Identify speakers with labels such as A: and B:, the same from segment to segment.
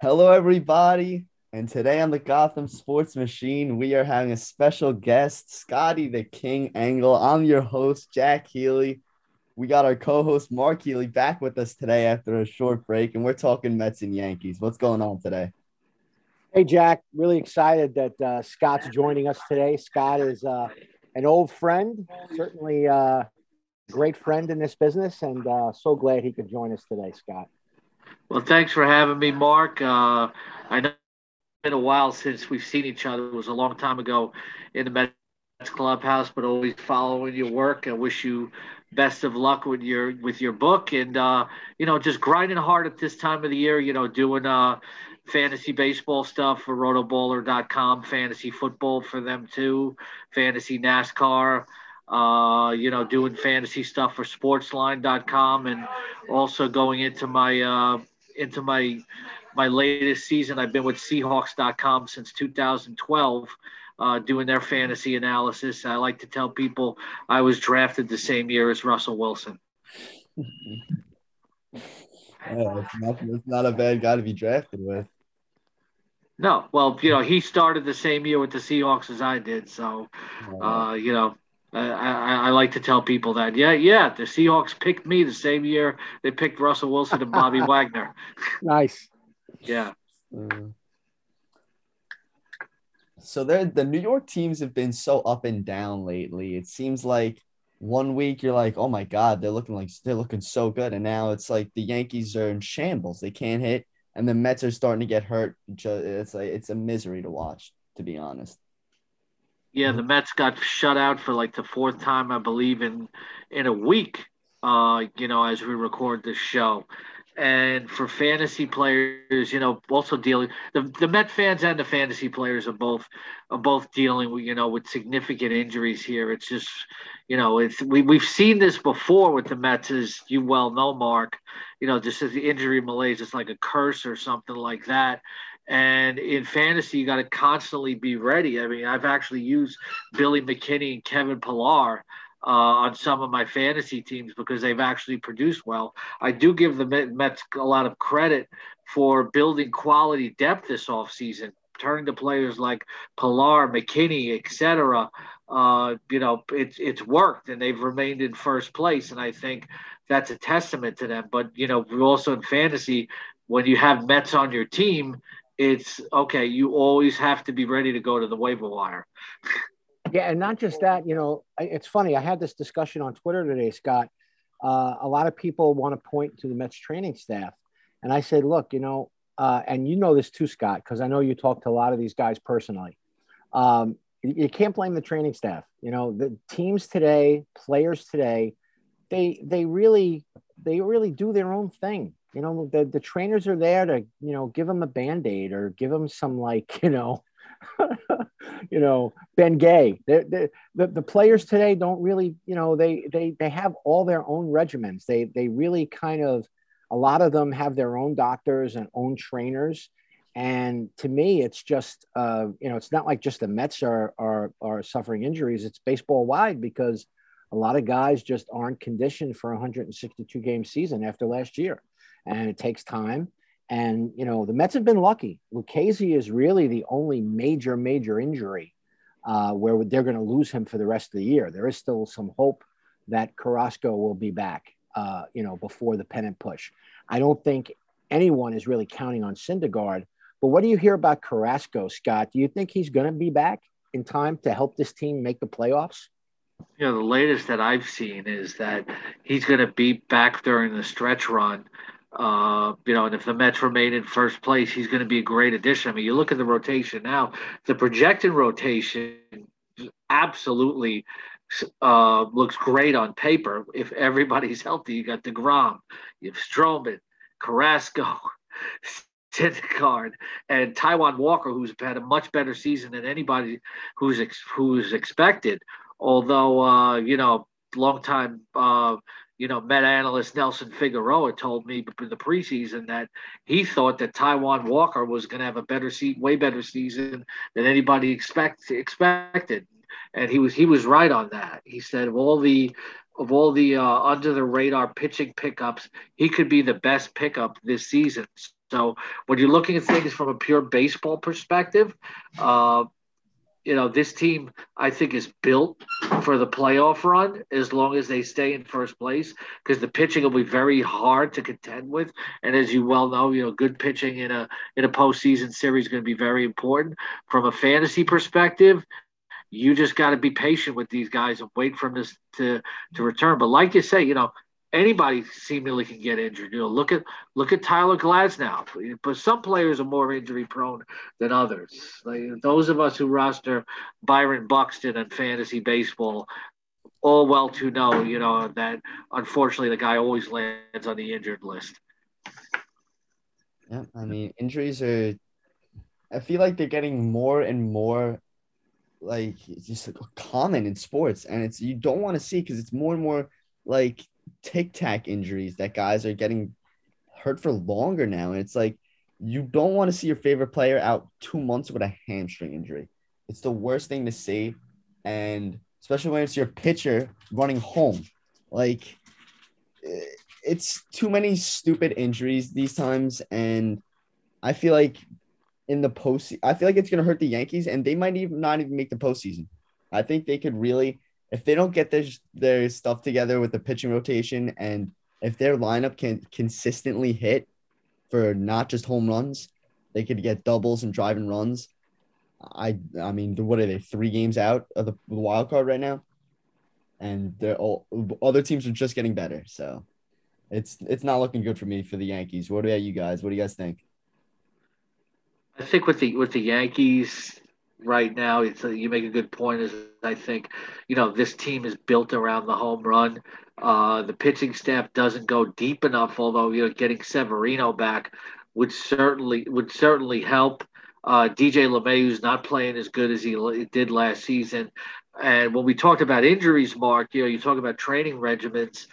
A: Hello, everybody. And today on the Gotham Sports Machine, we are having a special guest, Scotty the King Engel. I'm your host, Jack Healey. We got our co host, Mark Healey, back with us today after a short break, and we're talking Mets and Yankees. What's going on today?
B: Hey, Jack. Really excited that uh, Scott's joining us today. Scott is uh, an old friend, certainly uh, great friend in this business, and uh, so glad he could join us today, Scott.
C: Well, thanks for having me, Mark. Uh, I know it's been a while since we've seen each other. It was a long time ago in the Mets clubhouse, but always following your work. I wish you best of luck with your with your book, and uh, you know, just grinding hard at this time of the year. You know, doing uh, fantasy baseball stuff for rotoballer.com, fantasy football for them too, fantasy NASCAR uh, you know, doing fantasy stuff for sportsline.com and also going into my uh, into my my latest season. I've been with Seahawks.com since 2012, uh, doing their fantasy analysis. I like to tell people I was drafted the same year as Russell Wilson.
A: yeah, it's, not, it's not a bad guy to be drafted with.
C: No, well, you know, he started the same year with the Seahawks as I did. So, uh, you know, I, I, like to tell people that. Yeah, yeah, the Seahawks picked me the same year they picked Russell Wilson and Bobby Wagner.
B: Nice.
C: Yeah.
A: Mm. So the New York teams have been so up and down lately. It seems like one week you're like, oh my god, they're looking like they're looking so good, and now it's like the Yankees are in shambles. They can't hit, and the Mets are starting to get hurt. It's like it's a misery to watch, to be honest.
C: Yeah, the Mets got shut out for like the fourth time, I believe, in in a week. Uh, you know, as we record this show, and for fantasy players, you know, also dealing the the Met fans and the fantasy players are both are both dealing with you know with significant injuries here. It's just you know it's we we've seen this before with the Mets, as you well know, Mark. You know, just as the injury malaise, it's like a curse or something like that. And in fantasy, you got to constantly be ready. I mean, I've actually used Billy McKinney and Kevin Pillar uh, on some of my fantasy teams because they've actually produced well. I do give the Mets a lot of credit for building quality depth this offseason, turning to players like Pillar, McKinney, etc. Uh, you know, it's it's worked, and they've remained in first place. And I think that's a testament to them. But you know, also in fantasy, when you have Mets on your team, it's okay. You always have to be ready to go to the waiver wire.
B: yeah, and not just that. You know, it's funny. I had this discussion on Twitter today, Scott. Uh, a lot of people want to point to the Mets training staff, and I said, look, you know, uh, and you know this too, Scott, because I know you talk to a lot of these guys personally. Um, you can't blame the training staff. You know, the teams today, players today, they they really they really do their own thing you know the, the trainers are there to you know give them a band-aid or give them some like you know you know Bengay the, the players today don't really you know they they they have all their own regimens. They they really kind of a lot of them have their own doctors and own trainers. And to me it's just uh, you know it's not like just the mets are are are suffering injuries. It's baseball wide because a lot of guys just aren't conditioned for a 162 game season after last year and it takes time. And you know the Mets have been lucky. Lucchesi is really the only major major injury uh, where they're going to lose him for the rest of the year. There is still some hope that Carrasco will be back. Uh, you know before the pennant push. I don't think anyone is really counting on Syndergaard. But what do you hear about Carrasco, Scott? Do you think he's going to be back in time to help this team make the playoffs?
C: You know, the latest that I've seen is that he's going to be back during the stretch run uh, you know, and if the Mets remain in first place, he's going to be a great addition. I mean, you look at the rotation now, the projected rotation absolutely uh, looks great on paper. If everybody's healthy, you got DeGrom, you have Stroman, Carrasco, Syndergaard, and Taijuan Walker, who's had a much better season than anybody who's ex- who's expected. Although, uh, you know, long time uh, you know, Met analyst Nelson Figueroa told me in the preseason that he thought that Taijuan Walker was going to have a better seat, way better season than anybody expect, expected, and he was he was right on that. He said of all the of all the uh, under the radar pitching pickups, he could be the best pickup this season. So when you're looking at things from a pure baseball perspective, uh, you know, this team, I think, is built for the playoff run as long as they stay in first place because the pitching will be very hard to contend with. And as you well know, you know, good pitching in a in a postseason series is going to be very important. From a fantasy perspective, you just got to be patient with these guys and wait for them to, to to return. But like you say, you know, anybody seemingly can get injured. You know, look at look at Tyler Glasnow. But some players are more injury prone than others. Like those of us who roster Byron Buxton and fantasy baseball, all well to know, you know, that unfortunately the guy always lands on the injured list.
A: Yeah, I mean injuries are. I feel like they're getting more and more like just common in sports, and it's you don't want to see because it's more and more like tic tac injuries that guys are getting hurt for longer now. And it's like you don't want to see your favorite player out two months with a hamstring injury. It's the worst thing to see. And especially when it's your pitcher running home. Like eh, it's too many stupid injuries these times. And I feel like in the post, I feel like it's going to hurt the Yankees and they might even not even make the postseason. I think they could really if they don't get their their stuff together with the pitching rotation and if their lineup can consistently hit for not just home runs, they could get doubles and driving runs. I I mean, what are they? Three games out of the wild card right now, and they're all other teams are just getting better. So it's it's not looking good for me for the Yankees. What about you guys? What do you guys think?
C: I think with the with the Yankees, right now. It's a, you make a good point. Is I think, you know, this team is built around the home run. Uh, the pitching staff doesn't go deep enough. Although you know, getting Severino back would certainly would certainly help. Uh, DJ LeMahieu's not playing as good as he did last season. And when we talked about injuries, Mark, you know, you talk about training regimens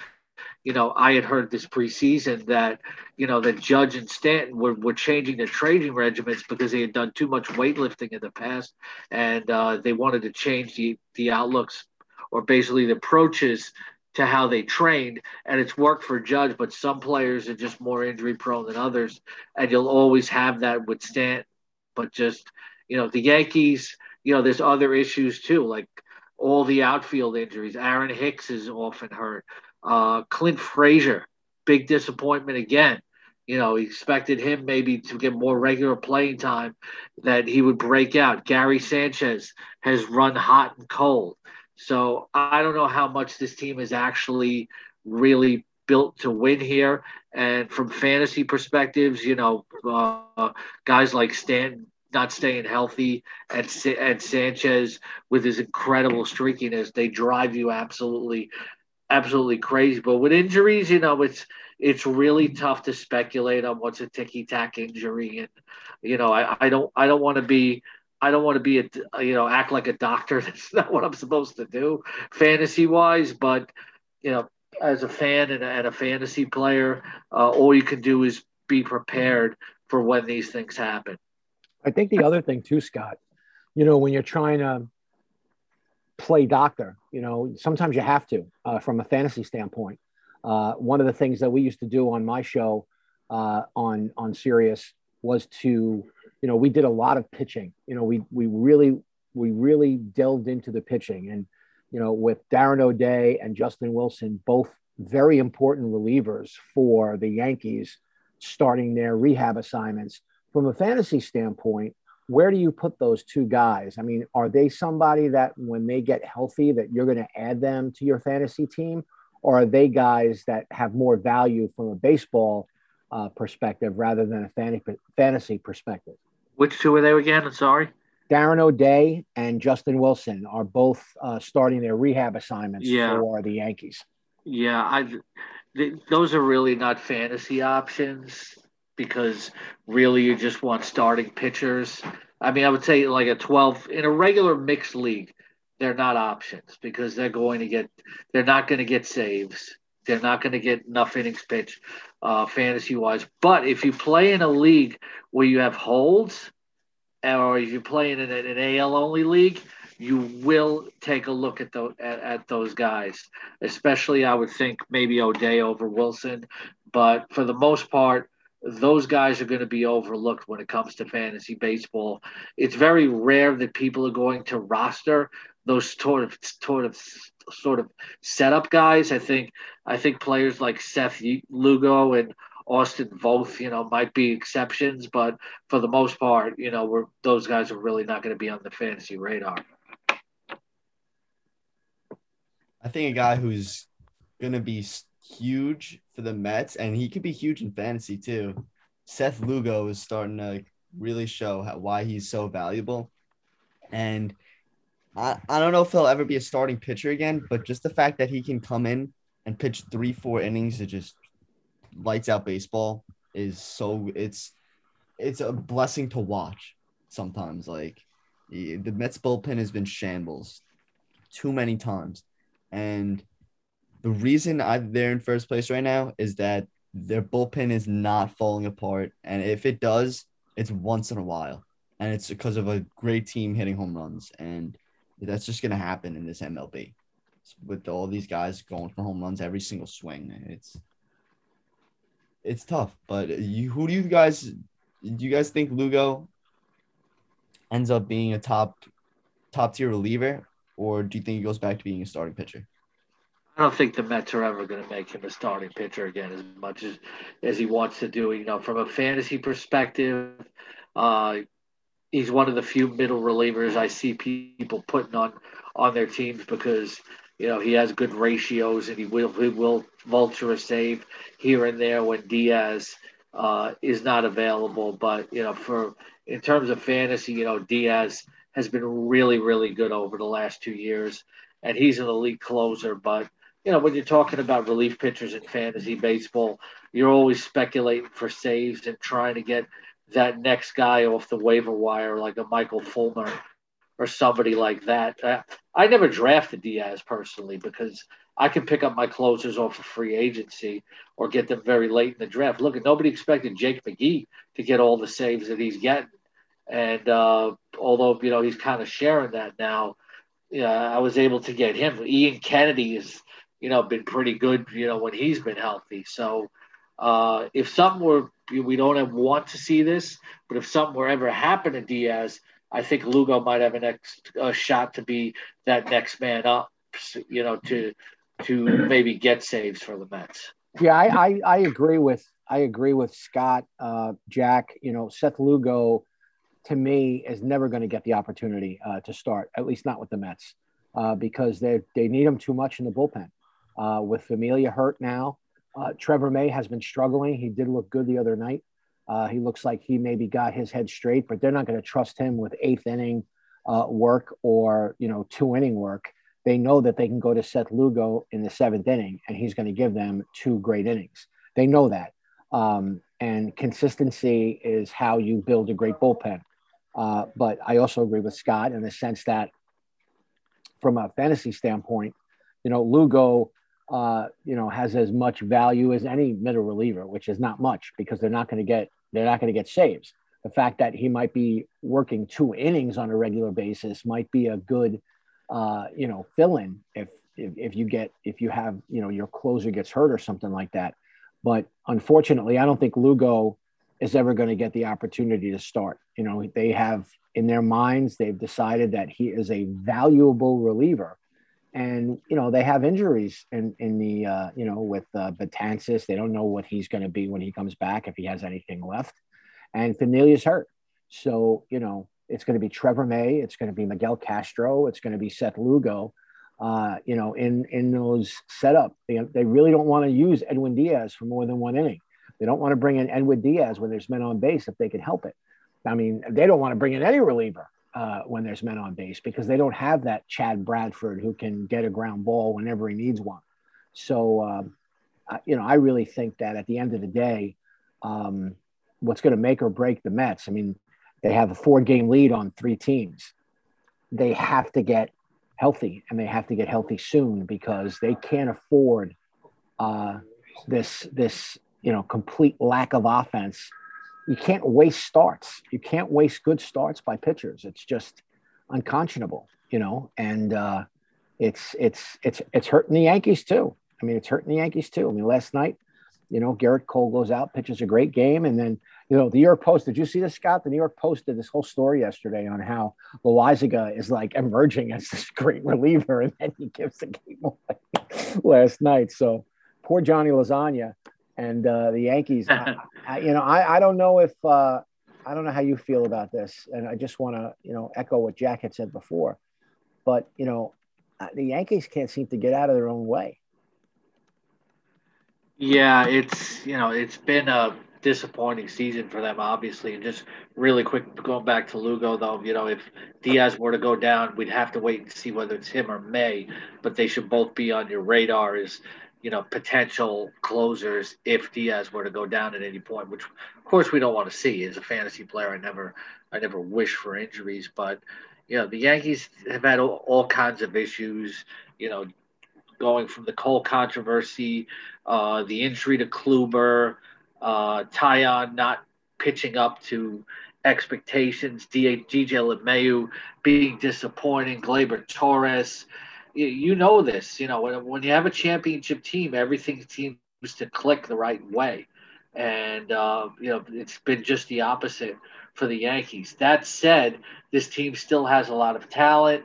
C: you know, I had heard this preseason that, you know, that Judge and Stanton were, were changing their training regimens because they had done too much weightlifting in the past, and uh, they wanted to change the the outlooks or basically the approaches to how they trained, and it's worked for Judge. But some players are just more injury prone than others, and you'll always have that with Stanton. But just you know, the Yankees, you know, there's other issues too, like all the outfield injuries. Aaron Hicks is often hurt. Uh, Clint Frazier, big disappointment again. You know, expected him maybe to get more regular playing time, that he would break out. Gary Sanchez has run hot and cold. So I don't know how much this team is actually really built to win here. And from fantasy perspectives, you know, uh, guys like Stan not staying healthy and, and Sanchez with his incredible streakiness, they drive you absolutely absolutely crazy. But with injuries, you know, it's it's really tough to speculate on what's a ticky tack injury, and you know, I, I don't I don't want to be I don't want to be a you know act like a doctor. That's not what I'm supposed to do, fantasy wise. But you know, as a fan and a, and a fantasy player, uh, all you can do is be prepared for when these things happen.
B: I think the other thing too, Scott, you know, when you're trying to play doctor. You know, sometimes you have to uh, from a fantasy standpoint. Uh, one of the things that we used to do on my show uh, on on Sirius was to, you know, we did a lot of pitching. You know, we we really we really delved into the pitching, and you know, with Darren O'Day and Justin Wilson, both very important relievers for the Yankees, starting their rehab assignments. From a fantasy standpoint, where do you put those two guys? I mean, are they somebody that when they get healthy that you're going to add them to your fantasy team, or are they guys that have more value from a baseball uh, perspective rather than a fantasy perspective?
C: Which two are they again? I'm sorry.
B: Darren O'Day and Justin Wilson are both uh, starting their rehab assignments yeah. for the Yankees.
C: Yeah, I. Th- those are really not fantasy options because really you just want starting pitchers. I mean, I would say like a 12 in a regular mixed league, they're not options because they're going to get, they're not going to get saves. They're not going to get enough innings pitch, uh, fantasy wise. But if you play in a league where you have holds, or if you're playing in an AL only league, you will take a look at, the, at, at those guys, especially I would think maybe O'Day over Wilson. But for the most part, those guys are going to be overlooked when it comes to fantasy baseball. It's very rare that people are going to roster those sort of sort of sort of setup guys. I think I think players like Seth Lugo and Austin Voth, you know, might be exceptions, but for the most part, you know, we're those guys are really not going to be on the fantasy radar.
A: I think a guy who's going to be huge for the Mets, and he could be huge in fantasy too. Seth Lugo is starting to really show how, why he's so valuable, and I, I don't know if he'll ever be a starting pitcher again, but just the fact that he can come in and pitch three, four innings to just lights out baseball is so it's it's a blessing to watch sometimes. Like the Mets bullpen has been shambles too many times. And the reason I they're in first place right now is that their bullpen is not falling apart. And if it does, it's once in a while. And it's because of a great team hitting home runs. And that's just gonna happen in this MLB with all these guys going for home runs every single swing. It's it's tough, but you who do you guys do you guys think Lugo ends up being a top top tier reliever, or do you think he goes back to being a starting pitcher?
C: I don't think the Mets are ever going to make him a starting pitcher again as much as as he wants to do. You know, from a fantasy perspective, uh, he's one of the few middle relievers I see people putting on on their teams because you know he has good ratios and he will he will vulture a save here and there when Diaz uh, is not available. But you know, for in terms of fantasy, you know Diaz has been really really good over the last two years, and he's an elite closer. But you know, when you're talking about relief pitchers in fantasy baseball, you're always speculating for saves and trying to get that next guy off the waiver wire, like a Michael Fulmer or somebody like that. Uh, I never drafted Diaz personally because I can pick up my closers off of free agency or get them very late in the draft. Look, nobody expected Jake McGee to get all the saves that he's getting. And uh, although, you know, he's kind of sharing that now, yeah, I was able to get him. Ian Kennedy has, you know, been pretty good, you know, when he's been healthy. So uh, if something were we don't want to see this, but if something were ever happen to Diaz, I think Lugo might have a next uh, shot to be that next man up, you know, to to maybe get saves for the Mets.
B: Yeah, I I, I agree with I agree with Scott, uh, Jack. You know, Seth Lugo, to me, is never going to get the opportunity uh, to start, at least not with the Mets, uh, because they they need him too much in the bullpen. Uh, with Familia hurt now, uh, Trevor May has been struggling. He did look good the other night. Uh, he looks like he maybe got his head straight, but they're not going to trust him with eighth inning uh, work or you know two inning work. They know that they can go to Seth Lugo in the seventh inning, and he's going to give them two great innings. They know that, um, and consistency is how you build a great bullpen. Uh, but I also agree with Scott in the sense that, from a fantasy standpoint, you know Lugo uh, you know, has as much value as any middle reliever, which is not much because they're not going to get they're not going to get saves. The fact that he might be working two innings on a regular basis might be a good, uh, you know, fill in if, if if you get if you have you know your closer gets hurt or something like that. But unfortunately, I don't think Lugo is ever going to get the opportunity to start. You know, they have in their minds they've decided that he is a valuable reliever and you know they have injuries in in the uh, you know with uh, Betances. They don't know what he's going to be when he comes back if he has anything left, and Familia's hurt. So you know it's going to be Trevor May, it's going to be Miguel Castro, it's going to be Seth Lugo. Uh, you know, in in those setup, they, they really don't want to use Edwin Diaz for more than one inning. They don't want to bring in Edwin Diaz when there's men on base if they can help it. I mean, they don't want to bring in any reliever uh, when there's men on base because they don't have that Chad Bradford who can get a ground ball whenever he needs one. So, um, you know, I really think that at the end of the day, um, what's going to make or break the Mets, I mean, they have a four game lead on three teams. They have to get healthy and they have to get healthy soon because they can't afford uh, this, this, you know, complete lack of offense you can't waste starts. You can't waste good starts by pitchers. It's just unconscionable. you know, and uh, it's it's it's it's hurting the Yankees too. I mean, it's hurting the Yankees too. I mean, last night, you know, Gerrit Cole goes out, pitches a great game, and then you know, the New York Post. Did you see this, Scott? The New York Post did this whole story yesterday on how Loaisiga is like emerging as this great reliever, and then he gives the game away last night. So poor Johnny Lasagna and uh, the Yankees. I, I, you know, I, I don't know if uh, I don't know how you feel about this, and I just want to you know echo what Jack had said before. But you know, uh, the Yankees can't seem to get out of their own way.
C: Yeah, it's you know it's been a disappointing season for them, obviously. And just really quick, going back to Lugo, though, you know, if Diaz were to go down, we'd have to wait and see whether it's him or May. But they should both be on your radar as you know potential closers if Diaz were to go down at any point. Which, of course, we don't want to see. As a fantasy player, I never, I never wish for injuries, but you know, the Yankees have had all, all kinds of issues. You know, going from the Cole controversy, uh, the injury to Kluber, uh, Taillon not pitching up to expectations, DJ LeMahieu being disappointing, Gleyber Torres. You, know this. You know, when, when you have a championship team, everything seems to click the right way. And, uh, you know, it's been just the opposite for the Yankees. That said, this team still has a lot of talent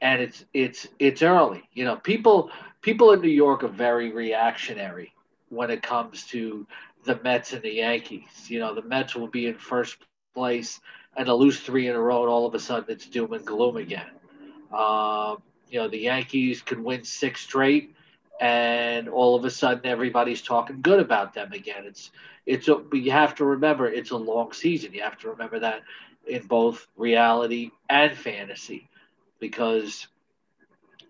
C: and it's it's it's early. You know, people people in New York are very reactionary when it comes to the Mets and the Yankees. You know, the Mets will be in first place and they'll lose three in a row, and all of a sudden it's doom and gloom again. Uh, you know, the Yankees could win six straight, and all of a sudden everybody's talking good about them again. It's it's a, but you have to remember it's a long season. You have to remember that in both reality and fantasy, because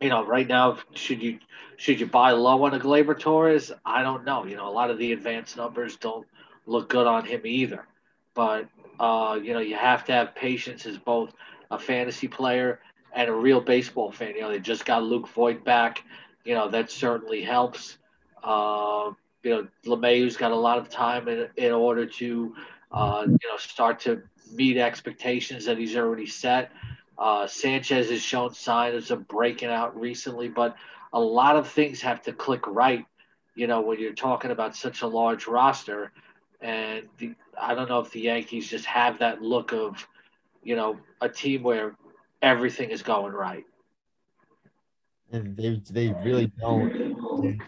C: you know, right now, should you should you buy low on a Gleyber Torres? I don't know. You know, a lot of the advanced numbers don't look good on him either. But uh, you know, you have to have patience as both a fantasy player and a real baseball fan. You know, they just got Luke Voit back. You know, that certainly helps. Uh, you know, LeMahieu's got a lot of time in, in order to, uh, you know, start to meet expectations that he's already set. Uh, Sanchez has shown signs of breaking out recently, but a lot of things have to click right, you know, when you're talking about such a large roster. And the, I don't know if the Yankees just have that look of, you know, a team where everything is going right.
A: And they they really don't.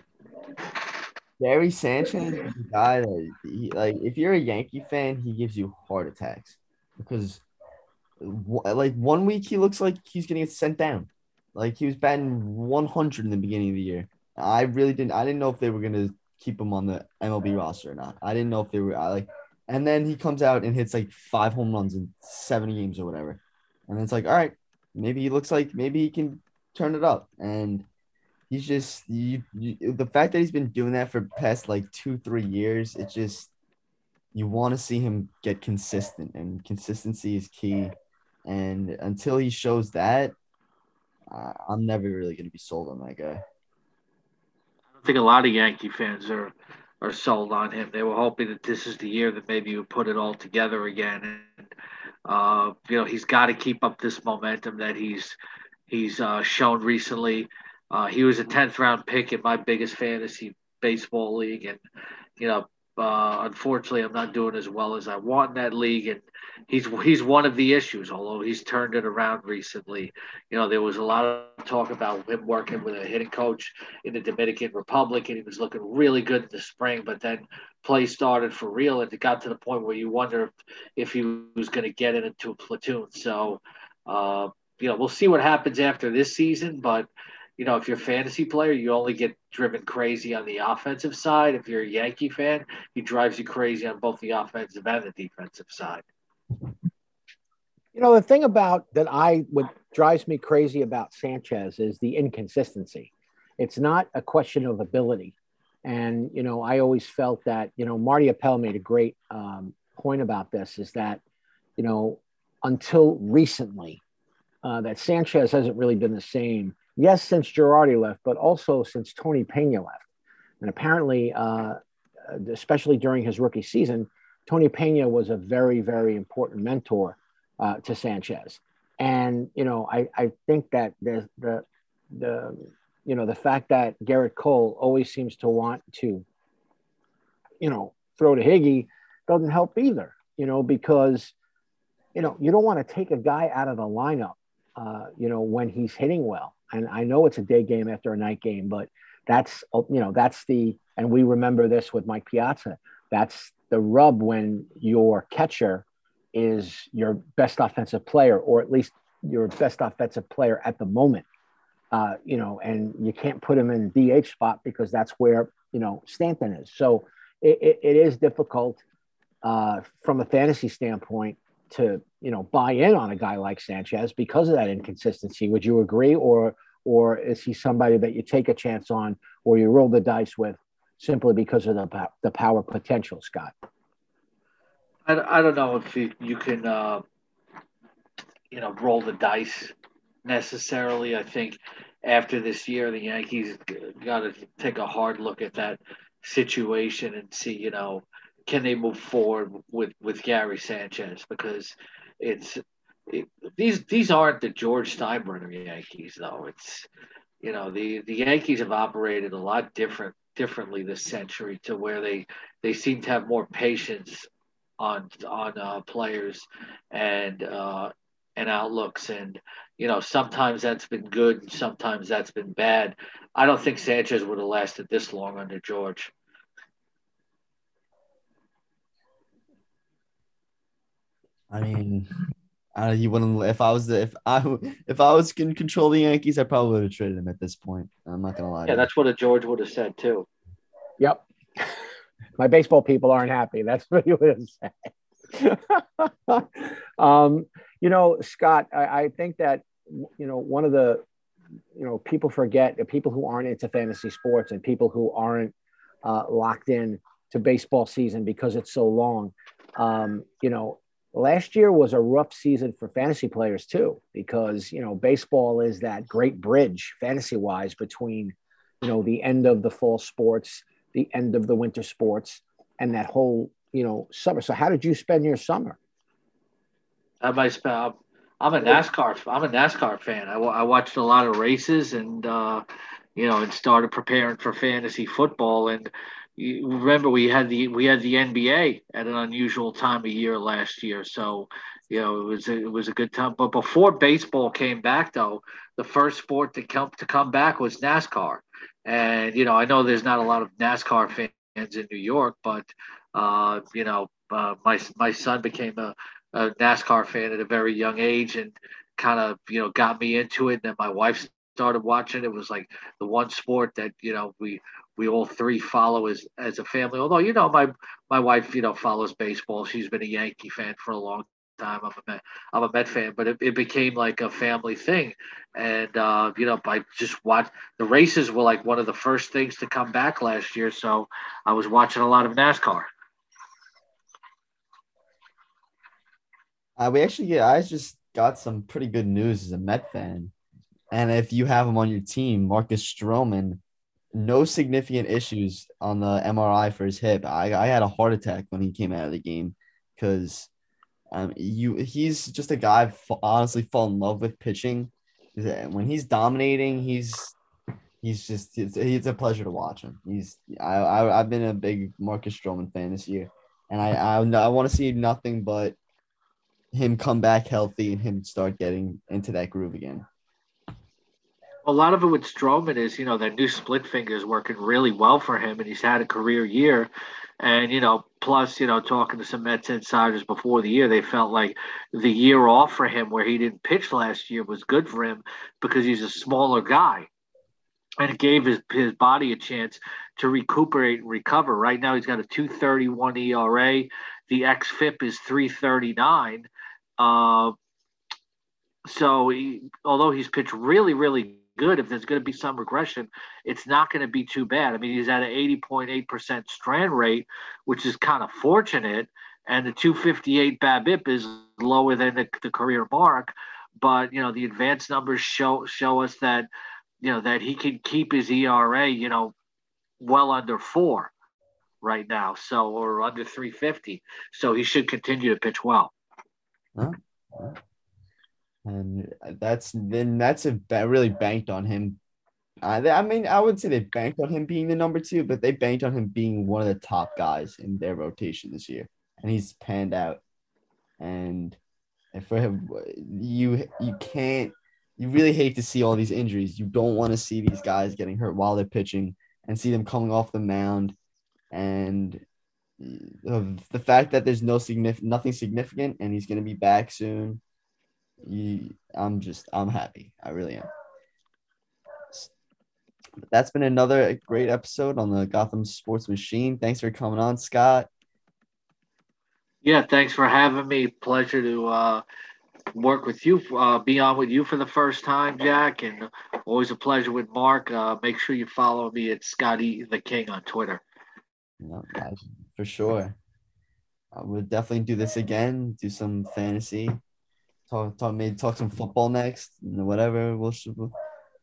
A: Gary Sanchez is a guy that he, like if you're a Yankee fan, he gives you heart attacks because like one week he looks like he's gonna get sent down. Like he was batting 100 in the beginning of the year. I really didn't. I didn't know if they were gonna keep him on the MLB roster or not. I didn't know if they were I like. And then he comes out and hits like five home runs in seven games or whatever. And it's like, all right, maybe he looks like maybe he can turn it up. And he's just you, you the fact that he's been doing that for past like two three years. It just you want to see him get consistent, and consistency is key. And until he shows that, uh, I'm never really going to be sold on that guy.
C: I think a lot of Yankee fans are are sold on him. They were hoping that this is the year that maybe you put it all together again. And uh, you know, he's got to keep up this momentum that he's he's uh, shown recently. Uh, he was a tenth round pick in my biggest fantasy baseball league, and you know, uh, unfortunately, I'm not doing as well as I want in that league, and he's he's one of the issues. Although he's turned it around recently, you know there was a lot of talk about him working with a hitting coach in the Dominican Republic, and he was looking really good in the spring. But then play started for real, and it got to the point where you wonder if, if he was going to get into a platoon. So, uh, you know, we'll see what happens after this season, but you know, if you're a fantasy player, you only get driven crazy on the offensive side. If you're a Yankee fan, he drives you crazy on both the offensive and the defensive side.
B: You know, the thing about that I what drives me crazy about Sanchez is the inconsistency. It's not a question of ability. And, you know, I always felt that, you know, Marty Appel made a great um, point about this is that, you know, until recently, uh, that Sanchez hasn't really been the same yes, since Girardi left, but also since Tony Pena left. And apparently, uh, especially during his rookie season, Tony Pena was a very, very important mentor uh, to Sanchez. And you know, I I think that the the the you know the fact that Gerrit Cole always seems to want to, you know, throw to Higgy doesn't help either. You know, because you know you don't want to take a guy out of the lineup, uh, you know, when he's hitting well. And I know it's a day game after a night game, but that's you know that's the and we remember this with Mike Piazza. That's the rub when your catcher is your best offensive player, or at least your best offensive player at the moment. Uh, you know, and you can't put him in the DH spot because that's where you know Stanton is. So it, it, it is difficult uh, from a fantasy standpoint to you know buy in on a guy like Sanchez because of that inconsistency. Would you agree, or or is he somebody that you take a chance on or you roll the dice with simply because of the the power potential, Scott?
C: I, I don't know if you, you can uh, you know roll the dice necessarily. I think after this year, the Yankees got to take a hard look at that situation and see you know can they move forward with with Gary Sanchez because it's it, these these aren't the George Steinbrenner Yankees though. It's you know the the Yankees have operated a lot different differently this century to where they they seem to have more patience on on uh, players and uh, and outlooks and you know sometimes that's been good sometimes that's been bad. I don't think Sanchez would have lasted this long under George.
A: I mean, uh, he wouldn't. If I was the if I if I was can control the Yankees, I probably would have traded him at this point. I'm not gonna lie.
C: Yeah, that's what a George would have said too.
B: Yep. My baseball people aren't happy. That's what he would have said. um, you know, Scott, I, I think that you know one of the you know people forget the people who aren't into fantasy sports and people who aren't uh, locked in to baseball season because it's so long. Um, you know, last year was a rough season for fantasy players too because you know baseball is that great bridge fantasy wise between you know the end of the fall sports the end of the winter sports and that whole you know summer. So how did you spend your summer?
C: I spend i'm a nascar i'm a nascar fan. I, I watched a lot of races and uh you know and started preparing for fantasy football. And remember we had the we had the NBA at an unusual time of year last year, so you know it was a, it was a good time. But before baseball came back, though, the first sport to come to come back was NASCAR, and you know I know there's not a lot of NASCAR fans in New York, but uh, you know uh, my my son became a, a NASCAR fan at a very young age and kind of you know got me into it. And then my wife started watching. It was like the one sport that you know we we all three follow as as a family. Although you know my my wife you know follows baseball. She's been a Yankee fan for a long time. I'm a Met, I'm a Met fan, but it, it became like a family thing. And uh, you know, I just watch the races were like one of the first things to come back last year. So I was watching a lot of NASCAR.
A: Uh, we actually, yeah, I just got some pretty good news as a Met fan. And if you have him on your team, Marcus Stroman no significant issues on the MRI for his hip. I, I had a heart attack when he came out of the game because um, you he's just a guy I've honestly fall in love with pitching. When he's dominating, he's he's just it's, it's a pleasure to watch him. He's I, I I've been a big Marcus Stroman fan this year, and I I, I want to see nothing but him come back healthy and him start getting into that groove again
C: a lot of it with Stroman is, you know, that new split finger is working really well for him, and he's had a career year. And you know, plus, you know, talking to some Mets insiders before the year, they felt like the year off for him, where he didn't pitch last year, was good for him because he's a smaller guy, and it gave his his body a chance to recuperate and recover. Right now, he's got a 2.31 ERA. The xFIP is 3.39. Uh, so he, although he's pitched really, really good. If there's going to be some regression, it's not going to be too bad. I mean, he's at an 80.8% strand rate, which is kind of fortunate. And the 258 BABIP is lower than the, the career mark. But, you know, the advanced numbers show show us that, you know, that he can keep his ERA, you know, well under four right now. So, or under 350. So he should continue to pitch well.
A: And that's then that's a really banked on him. Uh, I mean, I would say they banked on him being the number two, but they banked on him being one of the top guys in their rotation this year, and he's panned out. And for him, you you can't you really hate to see all these injuries. You don't want to see these guys getting hurt while they're pitching and see them coming off the mound. And the fact that there's no significant, nothing significant, and he's going to be back soon. You, I'm just, I'm happy. I really am. That's been another great episode on the Gotham Sports Machine. Thanks for coming on, Scott.
C: Yeah, thanks for having me. Pleasure to uh, work with you, uh, be on with you for the first time, Jack, and always a pleasure with Mark. Uh, make sure you follow me at Scotty the King on Twitter.
A: No, for sure. I would definitely do this again. Do some fantasy. Talk, talk, maybe talk some football next. Whatever. We'll.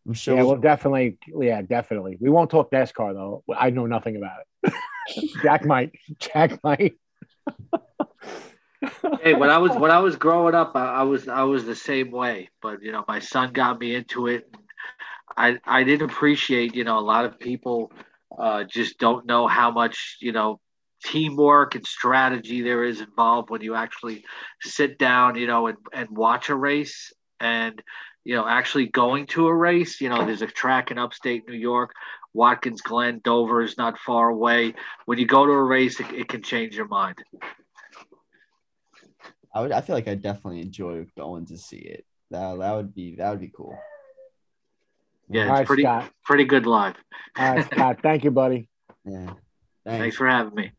A: I'm sure.
B: Yeah, we'll, we'll definitely. Yeah, definitely. We won't talk NASCAR though. I know nothing about it. Jack might. Jack might.
C: hey, when I was when I was growing up, I, I, was I was the same way. But you know, my son got me into it. I I didn't appreciate. You know, a lot of people uh, just don't know how much you know teamwork and strategy there is involved when you actually sit down, you know, and, and watch a race and you know actually going to a race. You know, there's a track in upstate New York. Watkins Glen, Dover is not far away. When you go to a race, it, it can change your mind.
A: I would. I feel like I definitely enjoy going to see it. That that would be that would be cool.
C: Yeah, it's right, pretty Scott. pretty good live.
B: All right, Scott. Thank you, buddy.
A: Yeah.
C: Thanks. Thanks for having me.